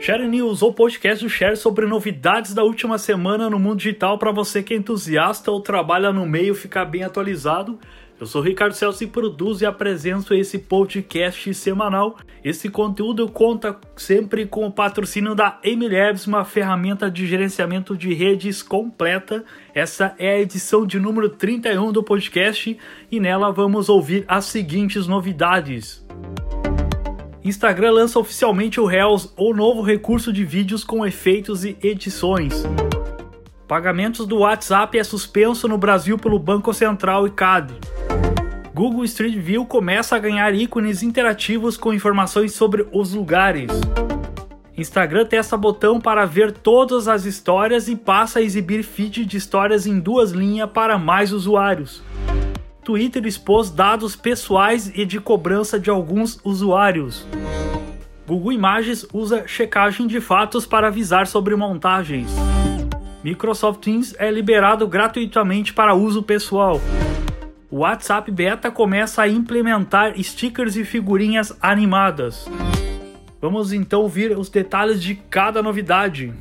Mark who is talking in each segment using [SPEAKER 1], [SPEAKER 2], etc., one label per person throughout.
[SPEAKER 1] Share News, ou podcast do Share sobre novidades da última semana no mundo digital para você que é entusiasta ou trabalha no meio ficar bem atualizado. Eu sou Ricardo Celso e produzo e apresento esse podcast semanal. Esse conteúdo conta sempre com o patrocínio da Emilabs, uma ferramenta de gerenciamento de redes completa. Essa é a edição de número 31 do podcast e nela vamos ouvir as seguintes novidades. Instagram lança oficialmente o Reels, o novo recurso de vídeos com efeitos e edições. Pagamentos do WhatsApp é suspenso no Brasil pelo Banco Central e CAD. Google Street View começa a ganhar ícones interativos com informações sobre os lugares. Instagram testa botão para ver todas as histórias e passa a exibir feed de histórias em duas linhas para mais usuários. Twitter expôs dados pessoais e de cobrança de alguns usuários. Google Imagens usa checagem de fatos para avisar sobre montagens. Microsoft Teams é liberado gratuitamente para uso pessoal o WhatsApp Beta começa a implementar stickers e figurinhas animadas. Vamos então ouvir os detalhes de cada novidade.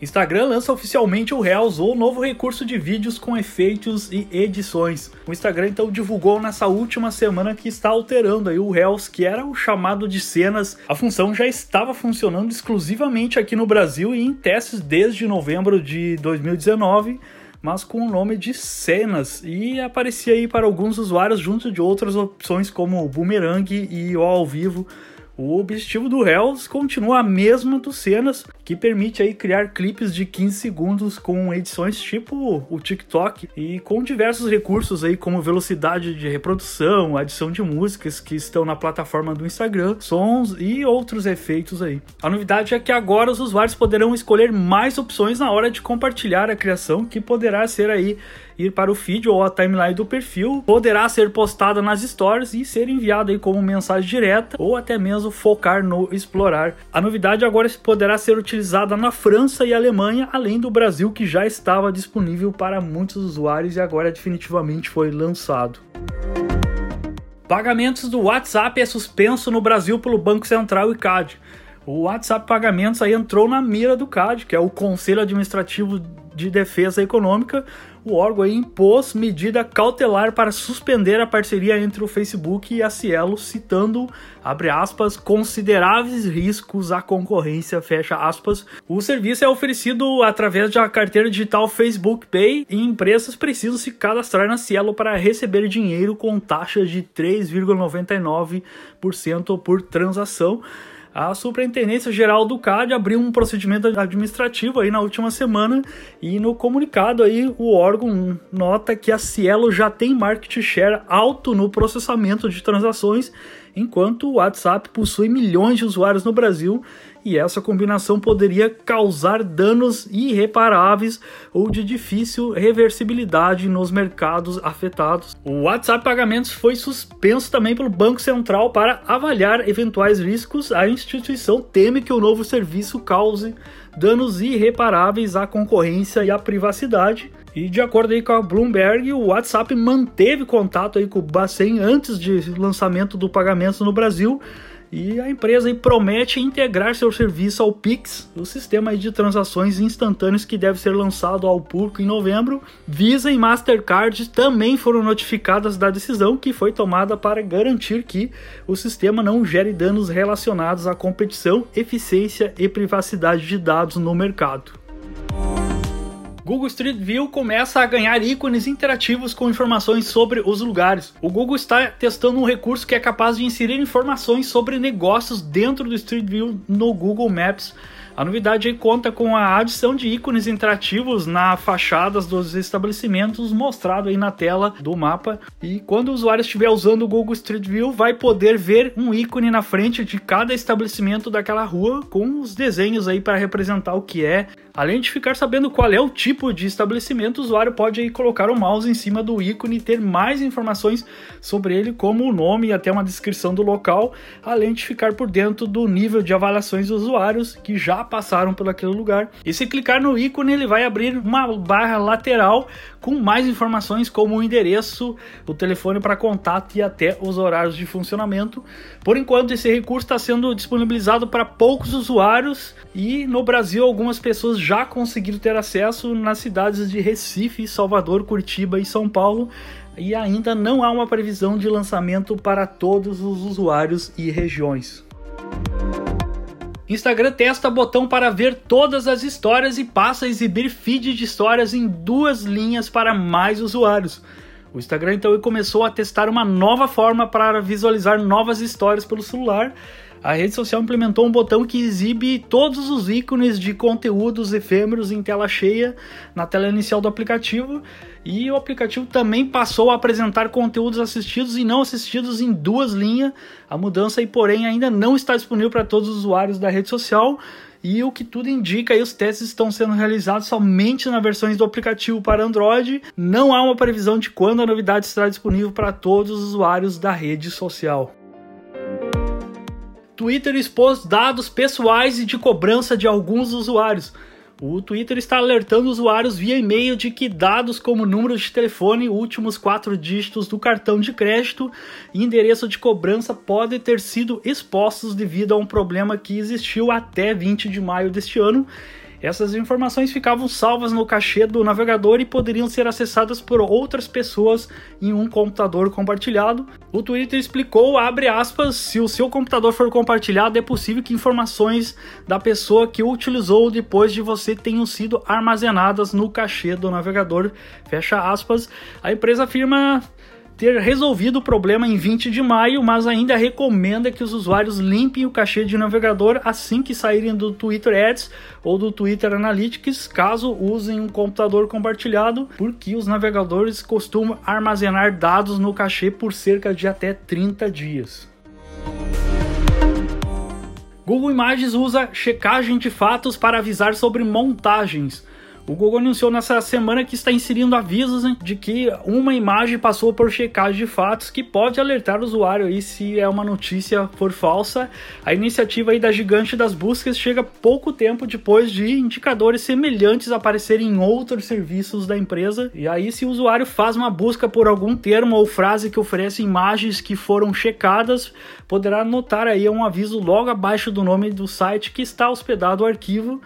[SPEAKER 1] Instagram lança oficialmente o Reels, o novo recurso de vídeos com efeitos e edições. O Instagram então divulgou nessa última semana que está alterando aí o Reels, que era o chamado de cenas. A função já estava funcionando exclusivamente aqui no Brasil e em testes desde novembro de 2019 mas com o nome de cenas e aparecia aí para alguns usuários junto de outras opções como o Boomerang e o ao vivo o objetivo do Hells continua a mesma do Cenas, que permite aí criar clipes de 15 segundos com edições tipo o TikTok e com diversos recursos aí como velocidade de reprodução, adição de músicas que estão na plataforma do Instagram, sons e outros efeitos aí. A novidade é que agora os usuários poderão escolher mais opções na hora de compartilhar a criação, que poderá ser aí ir para o feed ou a timeline do perfil, poderá ser postada nas stories e ser enviada aí como mensagem direta ou até mesmo focar no explorar. A novidade agora poderá ser utilizada na França e Alemanha, além do Brasil que já estava disponível para muitos usuários e agora definitivamente foi lançado. Pagamentos do WhatsApp é suspenso no Brasil pelo Banco Central e CAD. O WhatsApp Pagamentos aí entrou na mira do CAD, que é o Conselho Administrativo de Defesa Econômica, o órgão impôs medida cautelar para suspender a parceria entre o Facebook e a Cielo, citando, abre aspas, consideráveis riscos à concorrência, fecha aspas. O serviço é oferecido através da carteira digital Facebook Pay e empresas precisam se cadastrar na Cielo para receber dinheiro com taxas de 3,99% por transação. A Superintendência Geral do CAD abriu um procedimento administrativo aí na última semana e no comunicado aí o órgão nota que a Cielo já tem market share alto no processamento de transações, enquanto o WhatsApp possui milhões de usuários no Brasil e essa combinação poderia causar danos irreparáveis ou de difícil reversibilidade nos mercados afetados. O WhatsApp Pagamentos foi suspenso também pelo Banco Central para avaliar eventuais riscos. A instituição teme que o novo serviço cause danos irreparáveis à concorrência e à privacidade. E de acordo aí com a Bloomberg, o WhatsApp manteve contato aí com o Bacen antes do lançamento do pagamento no Brasil e a empresa promete integrar seu serviço ao Pix, o sistema de transações instantâneas que deve ser lançado ao público em novembro. Visa e Mastercard também foram notificadas da decisão que foi tomada para garantir que o sistema não gere danos relacionados à competição, eficiência e privacidade de dados no mercado. Google Street View começa a ganhar ícones interativos com informações sobre os lugares. O Google está testando um recurso que é capaz de inserir informações sobre negócios dentro do Street View no Google Maps. A novidade conta com a adição de ícones interativos na fachadas dos estabelecimentos mostrado aí na tela do mapa. E quando o usuário estiver usando o Google Street View, vai poder ver um ícone na frente de cada estabelecimento daquela rua com os desenhos aí para representar o que é. Além de ficar sabendo qual é o tipo de estabelecimento, o usuário pode aí colocar o mouse em cima do ícone e ter mais informações sobre ele, como o nome e até uma descrição do local, além de ficar por dentro do nível de avaliações dos usuários, que já passaram por aquele lugar. E se clicar no ícone, ele vai abrir uma barra lateral com mais informações como o endereço, o telefone para contato e até os horários de funcionamento. Por enquanto, esse recurso está sendo disponibilizado para poucos usuários e no Brasil algumas pessoas já conseguiram ter acesso nas cidades de Recife, Salvador, Curitiba e São Paulo. E ainda não há uma previsão de lançamento para todos os usuários e regiões. Instagram testa botão para ver todas as histórias e passa a exibir feed de histórias em duas linhas para mais usuários. O Instagram então começou a testar uma nova forma para visualizar novas histórias pelo celular. A rede social implementou um botão que exibe todos os ícones de conteúdos efêmeros em tela cheia na tela inicial do aplicativo e o aplicativo também passou a apresentar conteúdos assistidos e não assistidos em duas linhas. A mudança, porém, ainda não está disponível para todos os usuários da rede social. E o que tudo indica, aí, os testes estão sendo realizados somente nas versões do aplicativo para Android. Não há uma previsão de quando a novidade estará disponível para todos os usuários da rede social. Twitter expôs dados pessoais e de cobrança de alguns usuários. O Twitter está alertando usuários via e-mail de que dados como número de telefone, últimos quatro dígitos do cartão de crédito e endereço de cobrança podem ter sido expostos devido a um problema que existiu até 20 de maio deste ano essas informações ficavam salvas no cachê do navegador e poderiam ser acessadas por outras pessoas em um computador compartilhado. O Twitter explicou, abre aspas, se o seu computador for compartilhado, é possível que informações da pessoa que o utilizou depois de você tenham sido armazenadas no cachê do navegador, fecha aspas. A empresa afirma ter resolvido o problema em 20 de maio, mas ainda recomenda que os usuários limpem o cachê de navegador assim que saírem do Twitter Ads ou do Twitter Analytics, caso usem um computador compartilhado, porque os navegadores costumam armazenar dados no cachê por cerca de até 30 dias. Google Imagens usa checagem de fatos para avisar sobre montagens. O Google anunciou nessa semana que está inserindo avisos né, de que uma imagem passou por checagem de fatos que pode alertar o usuário aí se é uma notícia for falsa. A iniciativa aí da gigante das buscas chega pouco tempo depois de indicadores semelhantes aparecerem em outros serviços da empresa. E aí se o usuário faz uma busca por algum termo ou frase que oferece imagens que foram checadas, poderá notar aí um aviso logo abaixo do nome do site que está hospedado o arquivo.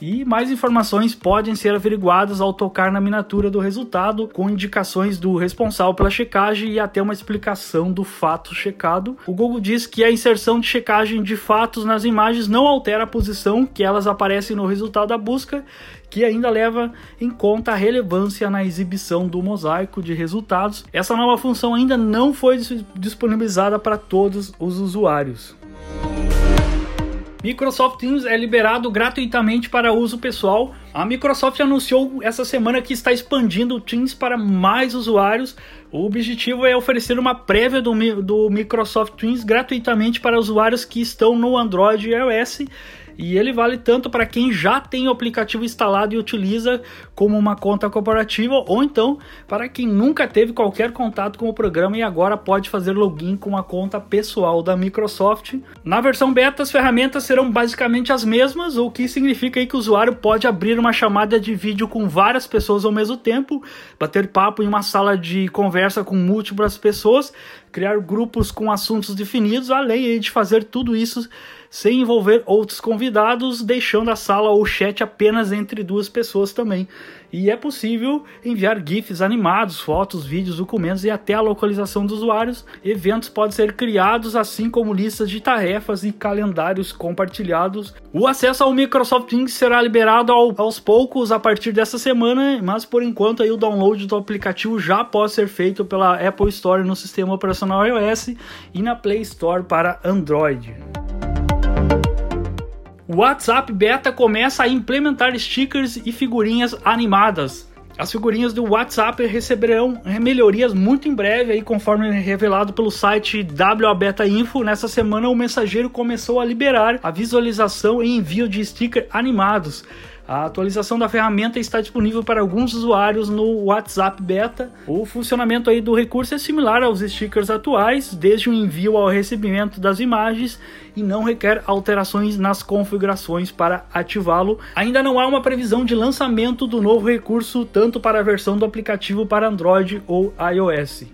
[SPEAKER 1] E mais informações podem ser averiguadas ao tocar na miniatura do resultado, com indicações do responsável pela checagem e até uma explicação do fato checado. O Google diz que a inserção de checagem de fatos nas imagens não altera a posição que elas aparecem no resultado da busca, que ainda leva em conta a relevância na exibição do mosaico de resultados. Essa nova função ainda não foi disponibilizada para todos os usuários. Microsoft Teams é liberado gratuitamente para uso pessoal. A Microsoft anunciou essa semana que está expandindo o Teams para mais usuários. O objetivo é oferecer uma prévia do, do Microsoft Teams gratuitamente para usuários que estão no Android e iOS e ele vale tanto para quem já tem o aplicativo instalado e utiliza como uma conta corporativa, ou então para quem nunca teve qualquer contato com o programa e agora pode fazer login com a conta pessoal da Microsoft. Na versão beta, as ferramentas serão basicamente as mesmas, o que significa que o usuário pode abrir uma chamada de vídeo com várias pessoas ao mesmo tempo, bater papo em uma sala de conversa com múltiplas pessoas, criar grupos com assuntos definidos, além de fazer tudo isso sem envolver outros convidados, deixando a sala ou chat apenas entre duas pessoas também. E é possível enviar GIFs animados, fotos, vídeos, documentos e até a localização dos usuários. Eventos podem ser criados, assim como listas de tarefas e calendários compartilhados. O acesso ao Microsoft Teams será liberado ao, aos poucos a partir dessa semana, mas por enquanto aí o download do aplicativo já pode ser feito pela Apple Store no sistema operacional iOS e na Play Store para Android. O WhatsApp Beta começa a implementar stickers e figurinhas animadas. As figurinhas do WhatsApp receberão melhorias muito em breve, aí, conforme revelado pelo site WA Beta Info. Nessa semana, o mensageiro começou a liberar a visualização e envio de stickers animados. A atualização da ferramenta está disponível para alguns usuários no WhatsApp Beta. O funcionamento aí do recurso é similar aos stickers atuais, desde o envio ao recebimento das imagens e não requer alterações nas configurações para ativá-lo. Ainda não há uma previsão de lançamento do novo recurso tanto para a versão do aplicativo para Android ou iOS.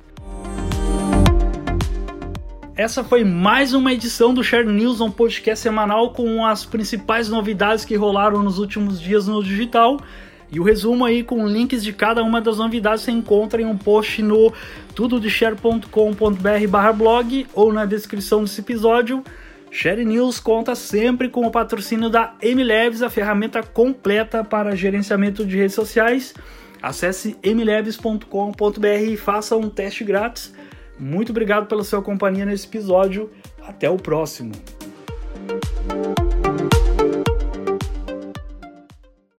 [SPEAKER 1] Essa foi mais uma edição do Share News, um podcast semanal com as principais novidades que rolaram nos últimos dias no digital. E o resumo aí com links de cada uma das novidades você encontra em um post no tudodeshare.com.br/blog ou na descrição desse episódio. Share News conta sempre com o patrocínio da MLabs, a ferramenta completa para gerenciamento de redes sociais. Acesse mlabs.com.br e faça um teste grátis. Muito obrigado pela sua companhia nesse episódio. Até o próximo.